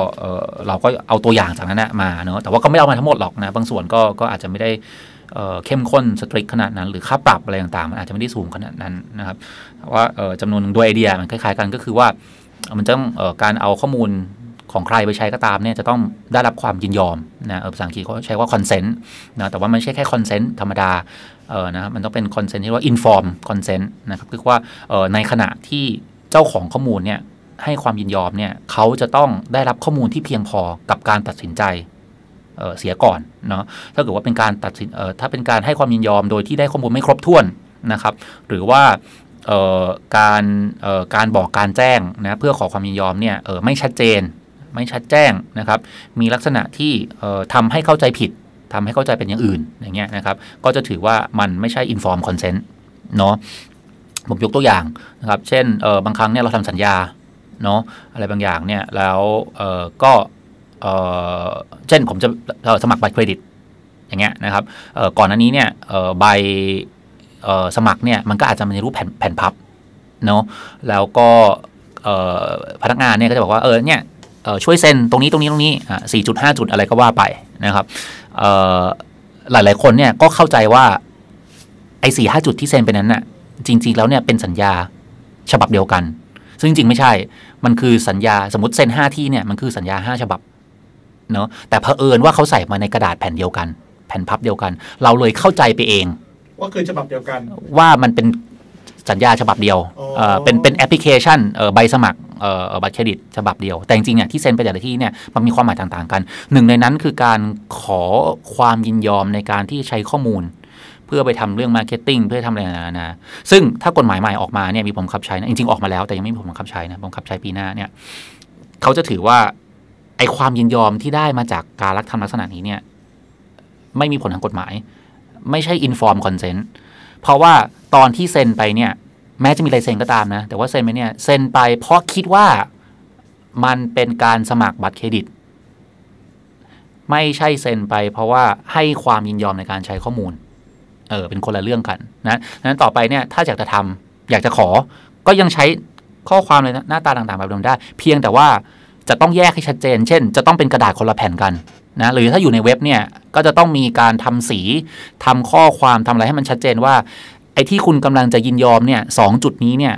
เราก็เอาตัวอย่างจากนั้นนะมาเนอะแต่ว่าก็ไม่เอามาทั้งหมดหรอกนะ บางส่วนก็ก็อาจจะไม่ได้เเข้มข้นสตริกขนาดนั้น หรือค่าปรับอะไรต่างๆมันอาจจะไม่ได้สูงขนาดนั้นนะครับว่าจำนวนหนึ่งโดยไอเดียมันคล้ายๆกันก็คือว่ามันต้องการเอาข้อมูล ของใครไปใช้ก็ตามเนี่ยจะต้องได้รับความยินยอมนะภาษาอังกฤษเขาใช้ว่า consent นะแต่ว่าไม่ใช่แค่ consent ธรรมดาเออนะครับมันต้องเป็น consent ที่ว่า inform consent นะครับคือว่าเออในขณะที่เจ้าของข้อมูลเนี่ยให้ความยินยอมเนี่ยเขาจะต้องได้รับข้อมูลที่เพียงพอกับการตัดสินใจเเสียก่อนเนาะถ้าเกิดว่าเป็นการตัดสินถ้าเป็นการให้ความยินยอมโดยที่ได้ข้อมูลไม่ครบถ้วนนะครับ หรือว่าการการบอกการแจ้งนะเพื่อขอความยินยอมเนี่ยไม่ชัดเจน ไม่ชัดแจ้งนะครับ มีลักษณะที่เอ่อทำให้เข้าใจผิดทำให้เข้าใจเป็นอย่างอื่นอย่างเงี้ยนะครับ ก็จะถือว่ามันไม่ใช่ inform consent เนาะผมยกตัวอย่างนะครับ เช่นบางครั้งเนี่ยเราทำสัญญาเนาะอะไรบางอย่างเนี่ยแล้วก็เช่นผมจะสมัครบัตรเครดิตอย่างเงี้ยนะครับก่อนหน้านี้เนี่ยใบสมัครเนี่ยมันก็อาจจะมีรูปแผ่นแผ่นพับเนาะแล้วก็พนักงานเนี่ยก็จะบอกว่าเออเนี่ย ช่วยเซ็นตรงนี้ตรงนี้ตรงนี้อะสี่จุดห้าจุดอะไรก็ว่าไปนะครับเอ่อหลายๆคนเนี่ยก็เข้าใจว่าไอ้สี่ห้าจุดที่เซ็นไปนั้นน่ะจริง ๆ แล้วเนี่ยเป็นสัญญาฉบับเดียวกัน ซึ่งจริงๆไม่ใช่ มันคือสัญญาสมมติเซ็นห้าที่เนี่ยมันคือสัญญาห้าฉบับเนาะแต่เผอิญว่าเขาใส่มาในกระดาษแผ่นเดียวกัน แผ่นพับเดียวกัน เราเลยเข้าใจไปเอง ว่าคือฉบับเดียวกัน ว่ามันเป็นสัญญาฉบับเดียวอ๋อเอ่อเป็นเป็นแอปพลิเคชันเอ่อใบสมัครเอ่อ บัตรเครดิตฉบับเดียว แต่จริงๆเนี่ยที่เซ็นไปแต่ละที่เนี่ยมันมีความหมายต่างๆกันหนึ่งในนั้นคือการขอความยินยอมในการที่ใช้ข้อมูล เพื่อไปทำเรื่อง marketing เพื่อทำอะไรต่างๆนะซึ่งถ้ากฎหมายใหม่ออกมาเนี่ยมีผลบังคับใช้นะจริงๆออกมาแล้วแต่ยังไม่มีผลบังคับใช้นะบังคับใช้ปีหน้าเนี่ยเขาจะถือว่าไอ้ความยินยอมที่ได้มาจากการกระทำลักษณะนี้เนี่ยไม่มีผลทางกฎหมาย ไม่ใช่ inform consent เพราะว่าตอนที่เซ็นไปเนี่ย แม้จะมีลายเซ็นก็ตามนะ แต่ว่าเซ็นไปเนี่ยเซ็นไปเพราะคิดว่ามันเป็นการสมัครบัตรเครดิต ไม่ใช่เซ็นไป เพราะว่าให้ความยินยอมในการใช้ข้อมูล เออเป็นคนละเรื่องกันนะนั้นต่อไปเนี่ยถ้าอยากจะทำอยากจะขอ ก็ยังใช้ข้อความเลยนะหน้าตาต่างๆแบบเดิมได้ เพียงแต่ว่าจะต้องแยกให้ชัดเจน เช่น จะต้องเป็นกระดาษคนละแผ่นกันนะหรือถ้าอยู่ในเว็บเนี่ยก็จะต้องมีการทำสีทำข้อความทำอะไรให้มันชัดเจนว่า ไอ้ที่คุณกำลังจะยินยอมเนี่ยสองจุดนี้เนี่ย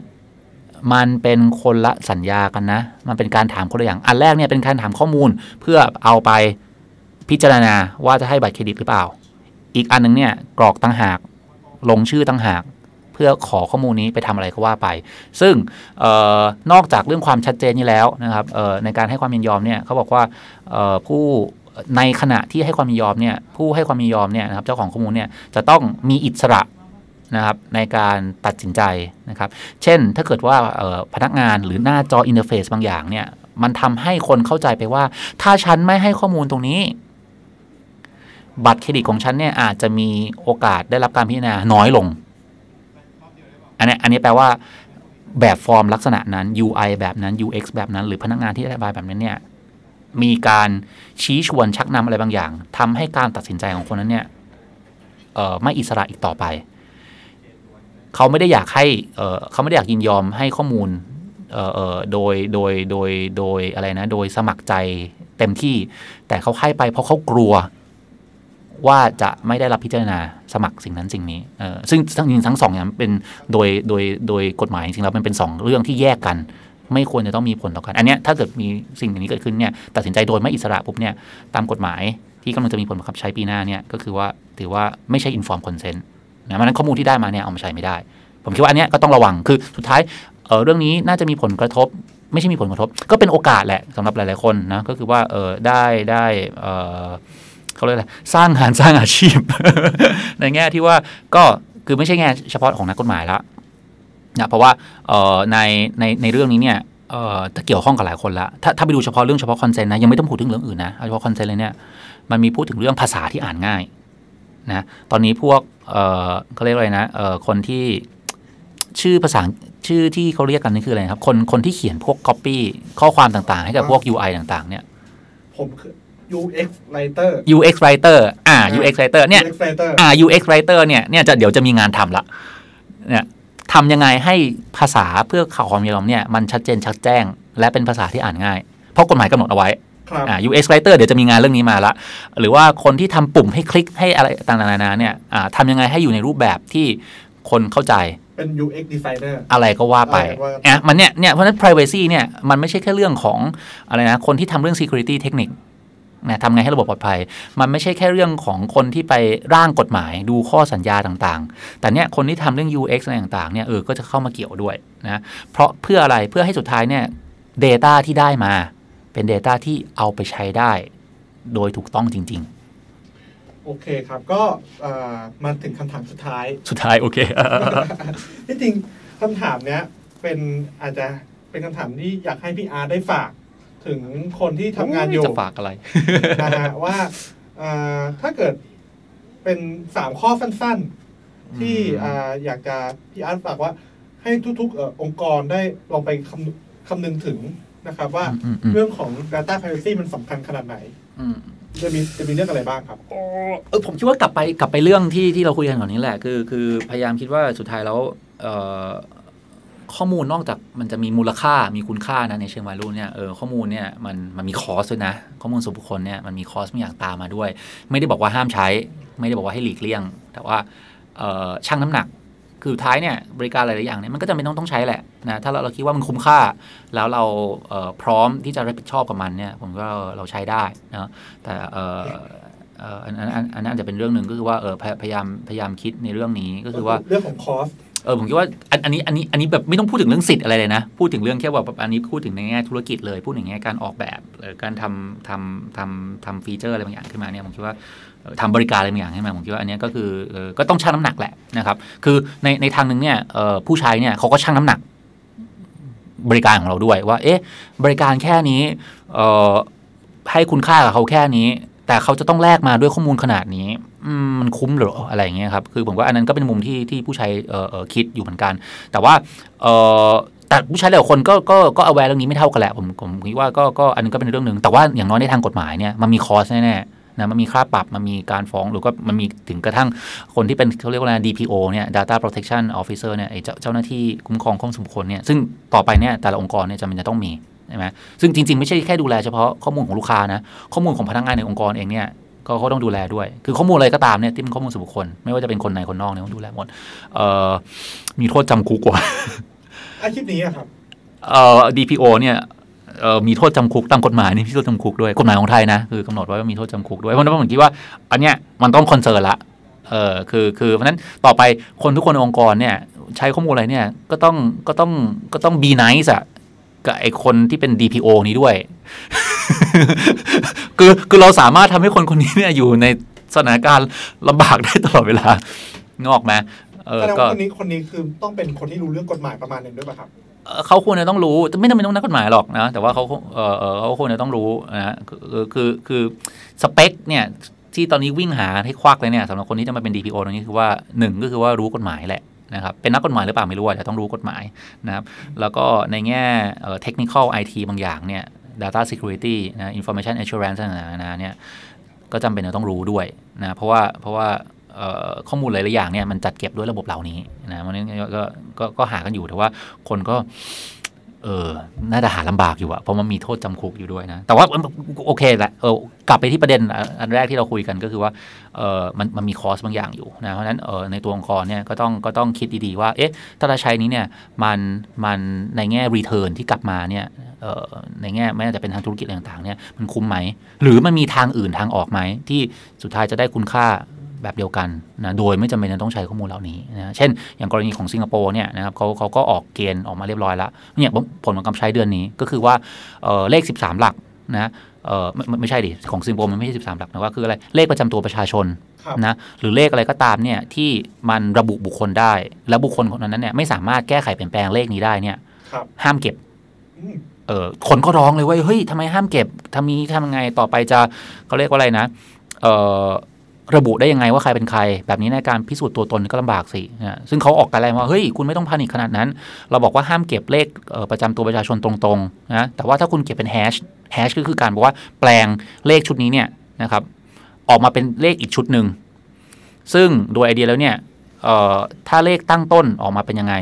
มันเป็นคนละสัญญากันนะ มันเป็นการถามคนละอย่าง อันแรกเนี่ยเป็นการถามข้อมูลเพื่อเอาไปพิจารณาว่าจะให้บัตรเครดิตหรือเปล่า อีกอันหนึงเนี่ยกรอกตั้งหากลงชื่อตั้งหาก เพื่อขอข้อมูลนี้ไปทำอะไรก็ว่าไป ซึ่งออนอกจากเรื่องความชัดเจนนี้แล้วนะครับในการให้ความยินยอมเนี่ยเขาบอกว่าผู้ในขณะที่ให้ความยินยอมเนี่ยผู้ให้ความยินยอมเนี่ยนะครับเจ้าของข้อมูลเนี่ยจะต้องมีอิสระ นะครับในการตัดสินใจนะครับ เช่นถ้าเกิดว่าพนักงานหรือหน้าจออินเทอร์เฟซบางอย่างเนี่ย มันทำให้คนเข้าใจไปว่า ถ้าฉันไม่ให้ข้อมูลตรงนี้ บัตรเครดิตของฉันเนี่ยอาจจะมีโอกาสได้รับการพิจารณาน้อยลง อันนี้อันนี้แปลว่าแบบฟอร์มลักษณะนั้น UI แบบนั้น UX แบบนั้น หรือพนักงานที่อธิบายแบบนั้นเนี่ยมีการชี้ชวนชักนำอะไรบางอย่างทำให้การตัดสินใจของคนนั้นเนี่ยไม่อิสระอีกต่อไป เขาไม่ได้อยากให้เขาไม่ได้อยากยินยอมให้ข้อมูลโดยโดยโดยโดยอะไรนะ โดยสมัครใจเต็มที่ แต่เขาให้ไปเพราะเขากลัวว่าจะไม่ได้รับพิจารณาสมัครสิ่งนั้นสิ่งนี้ซึ่งทั้งจริงๆทั้งสองอย่างเป็นโดยโดยโดยกฎหมายจริงๆแล้วมันเป็นสองเรื่องที่แยกกัน ไม่ควรจะต้องมีผลต่อกัน อันนี้ถ้าเกิดมีสิ่งอย่างนี้เกิดขึ้นเนี่ยตัดสินใจโดยไม่อิสระปุ๊บเนี่ยตามกฎหมายที่กำลังจะมีผลบังคับใช้ปีหน้าเนี่ยก็คือว่าถือว่าไม่ใช่ inform consent นะเพราะฉะนั้นข้อมูลที่ได้มาเนี่ยเอามาใช้ไม่ได้ ผมคิดว่าอันเนี้ยก็ต้องระวังคือสุดท้ายเออเรื่องนี้น่าจะมีผลกระทบ ไม่ใช่มีผลกระทบ ก็เป็นโอกาสแหละสำหรับหลาย ๆ คนนะก็คือว่าเออได้ได้เออเขาเรียกอะไรสร้างงานสร้างอาชีพ ในแง่ที่ว่าก็คือไม่ใช่แง่เฉพาะของนักกฎหมายละนะเพราะว่าเออในในในเรื่องนี้เนี่ยเอ่อจะเกี่ยวข้องกับหลายคนละถ้าถ้าไปดูเฉพาะเรื่องเฉพาะ consent นะยังไม่ต้องพูดถึงเรื่องอื่นนะเอาเฉพาะ consent เลยเนี่ยมันมีพูดถึงเรื่องภาษาที่อ่านง่าย นะตอนนี้พวกเออเขาเรียกอะไรนะเออคนที่ชื่อภาษาชื่อที่เขาเรียกกันนี่คืออะไรครับ คนคนที่เขียนพวก copy ข้อความต่างๆ ให้กับพวก UI ต่างๆ เนี่ย ผมเคย UX writer UX writer อ่า UX writer เนี่ย UX writer อ่า UX writer เนี่ยเนี่ยจะเดี๋ยวจะมีงานทำละเนี่ยทำยังไงให้ภาษาเพื่อข่าวความยอมเนี่ยมันชัดเจนชัดแจ้ง และเป็นภาษาที่อ่านง่าย เพราะกฎหมายกำหนดเอาไว้ครับ อ่า UX writer เดี๋ยวจะมีงานเรื่องนี้มาละ หรือว่าคนที่ทำปุ่มให้คลิกให้อะไรต่างๆนานาเนี่ยอ่าทำยังไงให้อยู่ในรูปแบบที่คนเข้าใจเป็น UX designer อะไรก็ว่าไปอะไรว่าอะมันเนี่ยเนี่ยเพราะฉะนั้น privacy เนี่ยมันไม่ใช่แค่เรื่องของอะไรนะคนที่ทำเรื่อง security เทคนิคนะทำไงให้ระบบปลอดภัย มันไม่ใช่แค่เรื่องของคนที่ไปร่างกฎหมายดูข้อสัญญาต่างๆ แต่เนี่ยคนที่ทำเรื่อง UX อะไรต่างๆเนี่ยเออก็จะเข้ามาเกี่ยวด้วยนะเพราะเพื่ออะไรเพื่อให้สุดท้ายเนี่ย Data ที่ได้มา เป็น Data ที่เอาไปใช้ได้ โดยถูกต้องจริงโอเคครับ ก็เอ่อมาถึงคำถามสุดท้ายๆสุดท้าย โอเคที่จริงคำถามเนี้ยเป็นอาจจะเป็นคำถามที่อยากให้พี่อาร์ได้ฝากถึงคนที่ทำงานอยู่จะฝากอะไรนะฮะว่าเอ่อถ้าเกิดเป็นสามข้อสั้น ๆ ที่อืมอ่าอยากจะพี่อาร์ตฝากว่าให้ทุกๆเอ่อองค์กรได้ลองไปคำคำนึงถึง นะครับว่าอืมอืมเรื่องของ Data Privacy มันสำคัญขนาดไหนอืมจะมีจะมีเรื่องอะไรบ้างครับเออผมคิดว่ากลับไปกลับไปเรื่องที่ที่เราคุยกันก่อนนี้แหละ คือคือพยายามคิดว่าสุดท้ายแล้วเอ่อข้อมูลนอกจากมันจะมีมูลค่ามีคุณค่านะในเชิงวาลูเนี่ยเออข้อมูลเนี่ยมันมันมีคอสด้วยนะ ข้อมูลส่วนบุคคลเนี่ยมันมีคอสไม่อยากตามมาด้วย ไม่ได้บอกว่าห้ามใช้ ไม่ได้บอกว่าให้หลีกเลี่ยง แต่ว่าเอ่อชั่งน้ำหนัก คือสุดท้ายเนี่ยบริการหลาย ๆ อย่างเนี่ยมันก็จำเป็นต้องต้องใช้แหละนะถ้าเราเราคิดว่ามันคุ้มค่า แล้วเราเอ่อพร้อมที่จะรับผิดชอบกับมันเนี่ยผมก็เราใช้ได้นะแต่เอ่อเอ่ออันอันอันอันนั้นอาจจะเป็นเรื่องหนึ่งก็คือว่าเออพยพยายามพยายามคิดในเรื่องนี้ก็คือว่าเรื่องของคอสเออผมคิดว่าอันอันนี้อันนี้อันนี้แบบไม่ต้องพูดถึงเรื่องสิทธิ์อะไรเลยนะ พูดถึงเรื่องแค่ว่าแบบอันนี้พูดถึงในแง่ธุรกิจเลยพูดถึงแง่การออกแบบหรือการทำทำทำทำฟีเจอร์อะไรบางอย่างขึ้นมาเนี่ยผมคิดว่าเอ่อ ทำบริการอะไรบางอย่างขึ้นมาผมคิดว่าอันนี้ก็คือก็ต้องชั่งน้ำหนักแหละนะครับ คือในในทางหนึ่งเนี่ยผู้ใช้เนี่ยเขาก็ชั่งน้ำหนัก บริการของเราด้วยว่า เอ๊ะ บริการแค่นี้ให้คุณค่ากับเขาแค่นี้ แต่เขาจะต้องแลกมาด้วยข้อมูลขนาดนี้มันคุ้มหรืออะไรอย่างเงี้ยครับ คือผมว่าอันนั้นก็เป็นมุมที่ที่ผู้ใช้เอ่อเอ่อคิดอยู่เหมือนกัน แต่ว่าแต่ผู้ใช้หลายคนก็ก็ก็เอาแวร์เรื่องนี้ไม่เท่ากันแหละผมผมคิดว่าก็ก็อันนึงก็เป็นเรื่องหนึ่งแต่ว่าอย่างน้อยในทางกฎหมายเนี่ยมันมีคอสแน่ๆ นะมันมีค่าปรับมันมีการฟ้องหรือก็มันมีถึงกระทั่งคนที่เป็นเขาเรียกว่าอะไร DPO เนี่ย Data Protection Officer เนี่ยไอ้เจ้าเจ้าหน้าที่คุ้มครองข้อมูลส่วนบุคคลเนี่ยซึ่งต่อไปเนี่ยแต่ละองค์กรเนี่ยจำเป็นจะต้องมีใช่ไหมซึ่งจริง ๆ ไม่ใช่แค่ดูแลเฉพาะข้อมูลของลูกค้านะข้อมูลของพนักงานในองค์กรเองเนี่ยก็เขาต้องดูแลด้วย คือข้อมูลอะไรก็ตามเนี่ยที่เป็นข้อมูลส่วนบุคคล ไม่ว่าจะเป็นคนในคนนอกเนี่ยต้องดูแลหมดเอ่อมีโทษจำคุกกว่าอาชีพนี้อะครับเอ่อ DPO เนี่ยเอ่อ มีโทษจำคุกตามกฎหมายนี่มีโทษจำคุกด้วยกฎหมายของไทยนะคือกำหนดไว้ว่ามีโทษจำคุกด้วยเพราะฉะนั้นผมคิดว่า อันเนี้ยมันต้อง concern ละเออคือคือเพราะนั้นต่อไปคนทุกคนองค์กรเนี่ย ใช้ข้อมูลอะไรเนี่ยก็ต้องก็ต้องก็ต้อง be nice อะกับไอ้คนที่เป็น DPO นี้ด้วย คือคือเราสามารถทำให้คนคนนี้เนี่ยอยู่ในสถานการณ์ลำบากได้ตลอดเวลานึกออกไหมเออแสดงก็ว่าคนนี้คนนี้คือต้องเป็นคนที่รู้เรื่องกฎหมายประมาณหนึ่งด้วยป่ะครับ เขาควรจะต้องรู้ไม่จำเป็นต้องนักกฎหมายหรอกนะแต่ว่าเขาเออเขาควรจะต้องรู้นะคือคือคือสเปคเนี่ยที่ตอนนี้วิ่งหาให้ควักเลยเนี่ยสำหรับคนที่จะมาเป็น DPO ตรงนี้คือว่าหนึ่งก็คือว่ารู้กฎหมายแหละนะครับเป็นนักกฎหมายหรือเปล่าไม่รู้อะแต่ต้องรู้กฎหมายนะครับแล้วก็ในแง่เอ่อ technical IT บางอย่างเนี่ย data security นะ information assurance ต่างๆนานาเนี่ยก็จำเป็นจะต้องรู้ด้วยนะเพราะว่าเพราะว่า ข้อมูลหลายๆอย่างเนี่ยมันจัดเก็บด้วยระบบเหล่านี้นะเพราะงั้นก็ก็ก็หากันอยู่แต่ว่าคนก็ เออน่าจะหาลำบากอยู่อะเพราะมันมีโทษจำคุกอยู่ด้วยนะ แต่ว่าโอเคแหละเออกลับไปที่ประเด็นอันแรกที่เราคุยกันก็คือว่าเออมันมันมีคอสบางอย่างอยู่นะเพราะฉะนั้นเออในตัวองค์กรเนี่ยก็ต้องก็ต้องคิดดีๆว่าเอ๊ะถ้าเราใช้นี้เนี่ยมันมันในแง่รีเทิร์นที่กลับมาเนี่ยเออในแง่ไม่ว่าจะเป็นทางธุรกิจต่างๆเนี่ยมันคุ้มไหม หรือมันมีทางอื่นทางออกไหมที่สุดท้ายจะได้คุณค่า แบบเดียวกันนะโดยไม่จำเป็นจะต้องใช้ข้อมูลเหล่านี้นะเช่น อย่างกรณีของสิงคโปร์เนี่ยนะครับเขาเขาก็ออกเกณฑ์ออกมาเรียบร้อยแล้วเนี่ยผลของการใช้เดือนนี้ก็คือว่าเอ่อเลข 13 หลักนะเออไม่ไม่ไม่ใช่ดิของสิงคโปร์มันไม่ใช่ 13 หลักนะว่าคืออะไรเลขประจำตัวประชาชนครับนะหรือเลขอะไรก็ตามเนี่ยที่มันระบุบุคคลได้ แล้วบุคคลคนนั้นเนี่ยไม่สามารถแก้ไขเปลี่ยนแปลงเลขนี้ได้เนี่ยครับห้ามเก็บอืมเออคนก็ร้องเลยว่าเฮ้ยทำไมห้ามเก็บทำนี้ทำยังไงต่อไปจะเขาเรียกว่าอะไรนะเออ ระบุได้ยังไงว่าใครเป็นใคร แบบนี้ในการพิสูจน์ตัวตนก็ลำบากสินะซึ่งเขาออกกันอะไรว่าเฮ้ยคุณไม่ต้องพานิคขนาดนั้น เราบอกว่าห้ามเก็บเลขประจำตัวประชาชนตรงๆนะแต่ว่าถ้าคุณเก็บเป็นแฮชแฮชก็คือการบอกว่าแปลงเลขชุดนี้เนี่ยนะครับออกมาเป็นเลขอีกชุดหนึ่งซึ่งโดยไอเดียแล้วเนี่ยถ้าเลขตั้งต้นออกมาเป็นยังไง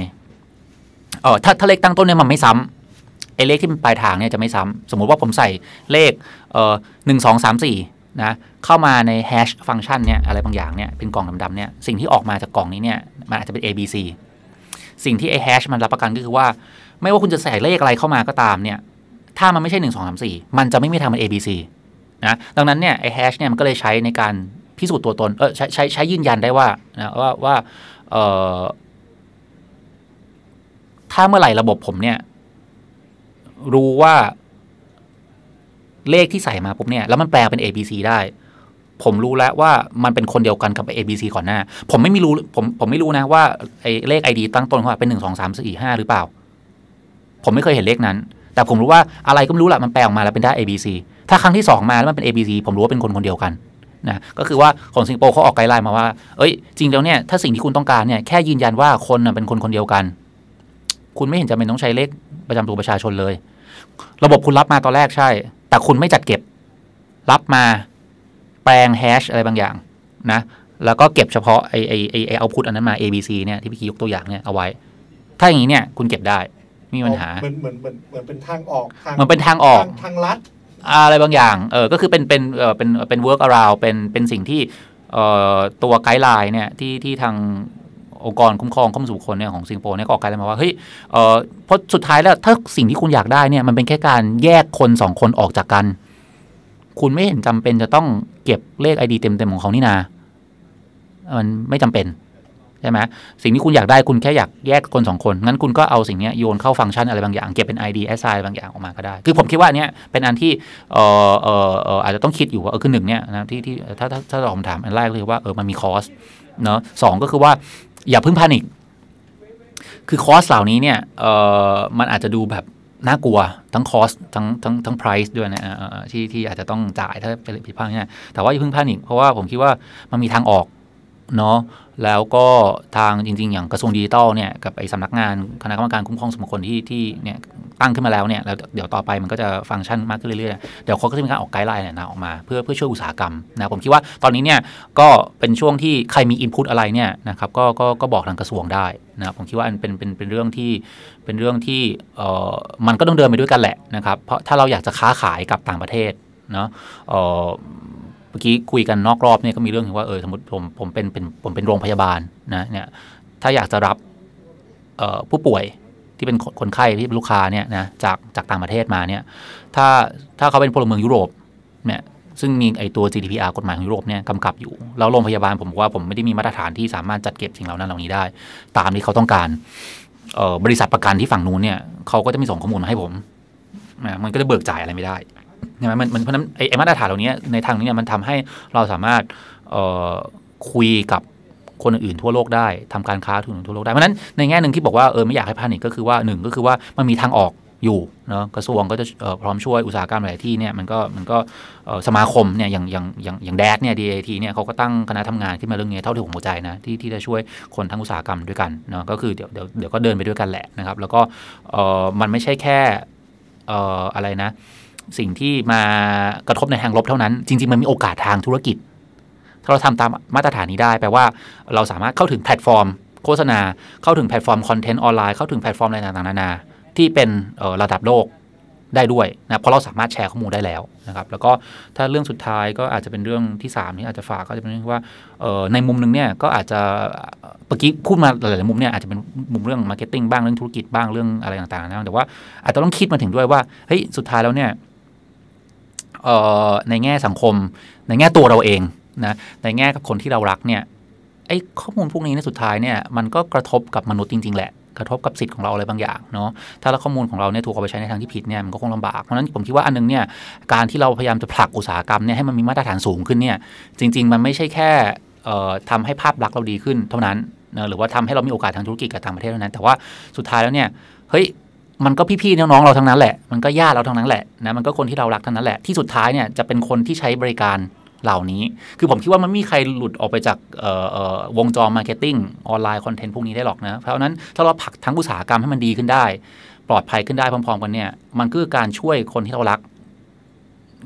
เออถ้าถ้าเลขตั้งต้นเนี่ยมันไม่ซ้ำไอเลขที่เป็นปลายทางเนี่ยจะไม่ซ้ำสมมุติว่าผมใส่เลขหนึ่งสองสามสี่ นะเข้ามาในแฮชฟังก์ชันเนี่ยอะไรบางอย่างเนี่ยเป็นกล่องดำๆเนี่ยสิ่งที่ออกมาจากกล่องนี้เนี่ยมันอาจจะเป็น A B C สิ่งที่ไอแฮชมันรับประกันก็คือว่า ไม่ว่าคุณจะใส่เลขอะไรเข้ามาก็ตามเนี่ยถ้ามันไม่ใช่หนึ่งสองสามสี่มันจะไม่มีทางเป็น A B C นะดังนั้นเนี่ยไอแฮชเนี่ยมันก็เลยใช้ในการพิสูจน์ตัวตนเออใช้ใช้ใช้ยืนยันได้ว่านะว่าว่าเออถ้าเมื่อไหร่ระบบผมเนี่ยรู้ว่า เลขที่ใส่มาปุ๊บเนี่ยแล้วมันแปลเป็น A B C ได้ ผมรู้แล้วว่ามันเป็นคนเดียวกันกับ A B C ก่อนหน้า ผมไม่มีรู้ผมผมไม่รู้นะว่าไอ้เลข ID ตั้งต้นเขาเป็นหนึ่งสองสามสี่ห้าหรือเปล่า ผมไม่เคยเห็นเลขนั้น แต่ผมรู้ว่าอะไรก็ไม่รู้แหละมันแปลออกมาแล้วเป็นได้ A B C ถ้าครั้งที่สองมาแล้วมันเป็น A B C ผมรู้ว่าเป็นคนคนเดียวกันนะก็คือว่าของสิงคโปร์เขาออกไกด์ไลน์มาว่า เอ้ย จริงแล้วเนี่ย ถ้าสิ่งที่คุณต้องการเนี่ย แค่ยืนยันว่าคนน่ะเป็นคนคนเดียวกัน คุณไม่เห็นจำเป็นต้องใช้เลขประจำตัวประชาชนเลย ระบบคุณรับมาตอนแรกใช่แต่คุณไม่จัดเก็บ รับมาแปลงแฮชอะไรบางอย่างนะ แล้วก็เก็บเฉพาะไอไอไอไอเอาพุทอันนั้นมา A B C เนี่ยที่พี่คียกตัวอย่างเนี่ยเอาไว้ ถ้าอย่างนี้เนี่ยคุณเก็บได้ไม่มีปัญหา เหมือนเหมือนเหมือนเหมือนเป็นทางออกทางเหมือนเป็นทางออกทางทางลัดอะไรบางอย่าง เออ ก็คือเป็นเป็นเออเป็นเป็น work around เป็นเป็นสิ่งที่เอ่อตัว guideline เนี่ยที่ที่ทาง องค์กรคุ้มครองข้อมูลส่วนบุคคลเนี่ยของสิงคโปร์เนี่ยก็ออก guideline มาว่าเฮ้ยเออพราะสุดท้ายแล้วถ้าสิ่งที่คุณอยากได้เนี่ยมันเป็นแค่การแยกคนสองคนออกจากกัน คุณไม่เห็นจำเป็นจะต้องเก็บเลข ID เต็มๆของเขานี่นา มันไม่จำเป็นใช่ไหมสิ่งที่คุณอยากได้คุณแค่อยากแยกคนสองคน งั้นคุณก็เอาสิ่งนี้โยนเข้าฟังก์ชันอะไรบางอย่าง เก็บเป็น ID SI บางอย่างออกมาก็ได้ คือผมคิดว่าอันเนี้ยเป็นอันที่เอ่อเอ่อเอ่ออาจจะต้องคิดอยู่ว่าเออคือหนึ่งเนี่ยนะที่ที่ถ้าถ้าถ้าตอบคำถามอันแรกก็คือว่าเออมันมีคอสเนาะสองก็คือว่า อย่าเพิ่งพานิคคือคอสเหล่านี้เนี่ยเอ่อมันอาจจะดูแบบน่ากลัวทั้งคอสทั้งทั้งทั้งไพรซ์ด้วยนะที่ที่อาจจะต้องจ่ายถ้าเป็นผิดพลาดเนี่ยแต่ว่าอย่าเพิ่งพานิคเพราะว่าผมคิดว่ามันมีทางออก เนาะแล้วก็ทางจริง ๆ อย่างกระทรวงดิจิทัลเนี่ยกับไอ้สำนักงานคณะกรรมการคุ้มครองส่วนบุคคลที่ที่เนี่ยตั้งขึ้นมาแล้วเนี่ยแล้วเดี๋ยวต่อไปมันก็จะฟังก์ชันมากขึ้นเรื่อยๆ เดี๋ยวเขาก็จะมีการออกไกด์ไลน์เนี่ยนะออกมาเพื่อเพื่อช่วยอุตสาหกรรมนะผมคิดว่าตอนนี้เนี่ยก็เป็นช่วงที่ใครมีอินพุตอะไรเนี่ยนะครับก็ก็ก็บอกทางกระทรวงได้นะผมคิดว่าอันเป็นเป็นเป็นเรื่องที่เป็นเรื่องที่เอ่อมันก็ต้องเดินไปด้วยกันแหละนะครับเพราะถ้าเราอยากจะค้าขายกับต่างประเทศเนาะเอ่อ มื่อกี้คุยกันนอกรอบเนี่ยก็มีเรื่องถึงว่าเออสมมติผมผมเป็นเป็นผมเป็นโรงพยาบาลนะเนี่ยถ้าอยากจะรับผู้ป่วยที่เป็นคนไข้ที่เป็นลูกค้าเนี่ยนะจากจากต่างประเทศมาเนี่ยถ้าถ้าเขาเป็นพลเมืองยุโรปเนี่ยซึ่งมีไอตัว GDPR กฎหมายของยุโรปเนี่ยกำกับอยู่ แล้วโรงพยาบาลผมบอกว่าผมไม่ได้มีมาตรฐานที่สามารถจัดเก็บสิ่งเหล่านั้นเหล่านี้ได้ ตามที่เขาต้องการบริษัทประกันที่ฝั่งนู้นเนี่ยเขาก็จะมีส่งข้อมูลมาให้ผม มันก็จะเบิกจ่ายอะไรไม่ได้ ใช่ไหมมันมันเพราะนั้นไอ้มาตรฐานเหล่านี้ในทางนี้เนี่ยมันทำให้เราสามารถคุยกับคนอื่นทั่วโลกได้ทำการค้าทุนทั่วโลกได้เพราะนั้นในแง่หนึ่งที่บอกว่าเออไม่อยากให้พานิกก็คือว่าหนึ่งก็คือว่ามันมีทางออกอยู่เนาะกระทรวงก็จะพร้อมช่วยอุตสาหกรรมหลายที่เนี่ยมันก็มันก็สมาคมเนี่ยอย่างอย่างอย่างอย่างแดดเนี่ย DAT เนี่ยเขาก็ตั้งคณะทำงานขึ้นมาเรื่องนี้เท่าที่ผมเข้าใจนะที่ที่จะช่วยคนทั้งอุตสาหกรรมด้วยกันเนาะก็คือเดี๋ยวเดี๋ยวเดี๋ยวก็เดินไปด้วยกันแหละนะครับแล้วก็เออมันไม่ใช่แค่เอออะไรนะ สิ่งที่มากระทบในทางลบเท่านั้น จริง ๆ มันมีโอกาสทางธุรกิจ ถ้าเราทำตามมาตรฐานนี้ได้ แปลว่าเราสามารถเข้าถึงแพลตฟอร์ม โฆษณา เข้าถึงแพลตฟอร์มคอนเทนต์ออนไลน์ เข้าถึงแพลตฟอร์มอะไรต่างๆนานา ที่เป็นระดับโลกได้ด้วยนะเพราะเราสามารถแชร์ข้อมูลได้แล้วนะครับ แล้วก็ถ้าเรื่องสุดท้ายก็อาจจะเป็นเรื่องที่3ที่อาจจะฝากก็จะเป็นเรื่องว่าในมุมหนึ่งเนี่ยก็อาจจะเมื่อกี้พูดมาหลายๆมุมเนี่ยอาจจะเป็นมุมเรื่อง marketing บ้างเรื่องธุรกิจบ้างเรื่องอะไรต่างๆนะแต่ว่าอาจจะต้องคิดมาถึงด้วยว่าเฮ้ยสุดท้ายแล้วเนี่ย ในแง่สังคม ในแง่ตัวเราเองนะในแง่กับคนที่เรารักเนี่ยไอ้ข้อมูลพวกนี้ในสุดท้ายเนี่ยมันก็กระทบกับมนุษย์จริง ๆ แหละกระทบกับสิทธิ์ของเราอะไรบางอย่างเนาะถ้าเราข้อมูลของเราเนี่ยถูกเอาไปใช้ในทางที่ผิดเนี่ยมันก็คงลำบาก เพราะฉะนั้นผมคิดว่าอันนึงเนี่ยการที่เราพยายามจะผลักอุตสาหกรรมเนี่ยให้มันมีมาตรฐานสูงขึ้นเนี่ยจริง ๆ มันไม่ใช่แค่เอ่อทำให้ภาพลักษณ์เราดีขึ้นเท่านั้นนะหรือว่าทำให้เรามีโอกาสทางธุรกิจกับต่างประเทศเท่านั้น แต่ว่าสุดท้ายแล้วเนี่ยเฮ้ย มันก็พี่ๆน้องๆเราทั้งนั้นแหละ มันก็ญาติเราทั้งนั้นแหละนะมันก็คนที่เรารักทั้งนั้นแหละที่สุดท้ายเนี่ยจะเป็นคนที่ใช้บริการเหล่านี้ คือผมคิดว่ามันไม่มีใครหลุดออกไปจากวงจร marketing ออนไลน์คอนเทนต์พวกนี้ได้หรอกนะ เพราะนั้นถ้าเราผลักทั้งอุตสาหกรรมให้มันดีขึ้นได้ ปลอดภัยขึ้นได้พร้อมๆกันเนี่ย มันก็คือการช่วยคนที่เรารัก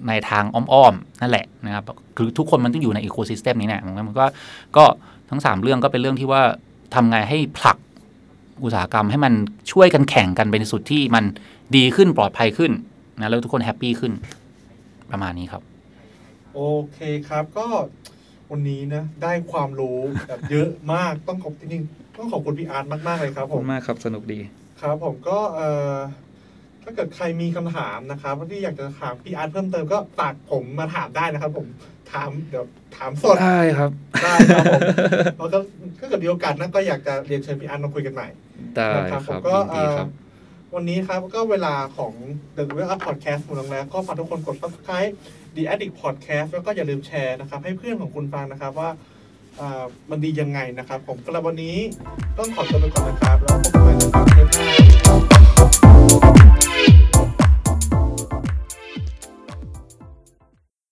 ในทางอ้อมๆนั่นแหละนะครับ คือทุกคนมันต้องอยู่ใน ecosystem นี้แหละมันก็ก็ทั้งสามเรื่องก็เป็นเรื่องที่ว่าทำไงให้ผลัก อุตสาหกรรมให้มันช่วยกันแข่งกันไปในสุดที่มันดีขึ้นปลอดภัยขึ้นนะแล้วทุกคน happy ขึ้นประมาณนี้ครับ โอเคครับก็วันนี้นะได้ความรู้แบบเยอะมากต้องขอบจริงๆต้องขอบคุณพี่อาร์ตมาก ๆ เลยครับขอบผคุมณมากครับ สนุกดี ครับผมก็เอ่อถ้าเกิดใครมีคำถามนะครับที่อยากจะถามพี่อาร์ตเพิ่มเติมก็ฝากผมมาถามได้นะครับ ผมถามเดี๋ยวถามสดได้ครับ ได้ครับผมแล้วก็ถ้าเกิดมีโอกาสนะก็อยากจะเรียนเชิญพี่อาร์ตมาคุยกันใหม่ ได้นะครับคผมรับก็ยินดีครับเอ่อวันนี้ครับก็เวลาของ The w e Up Podcast หมดลงแล้ว ก็ฝากทุกคนกด subscribe The Addict Podcast แล้วก็อย่าลืมแชร์นะครับ ให้เพื่อนของคุณฟังนะครับว่าเอ่อมันดียังไงนะครับ ผมสำหรับวันนี้ต้องขอตัวไปก่อนนะครับ แล้วพบกันใหม่ในครั้งหน้า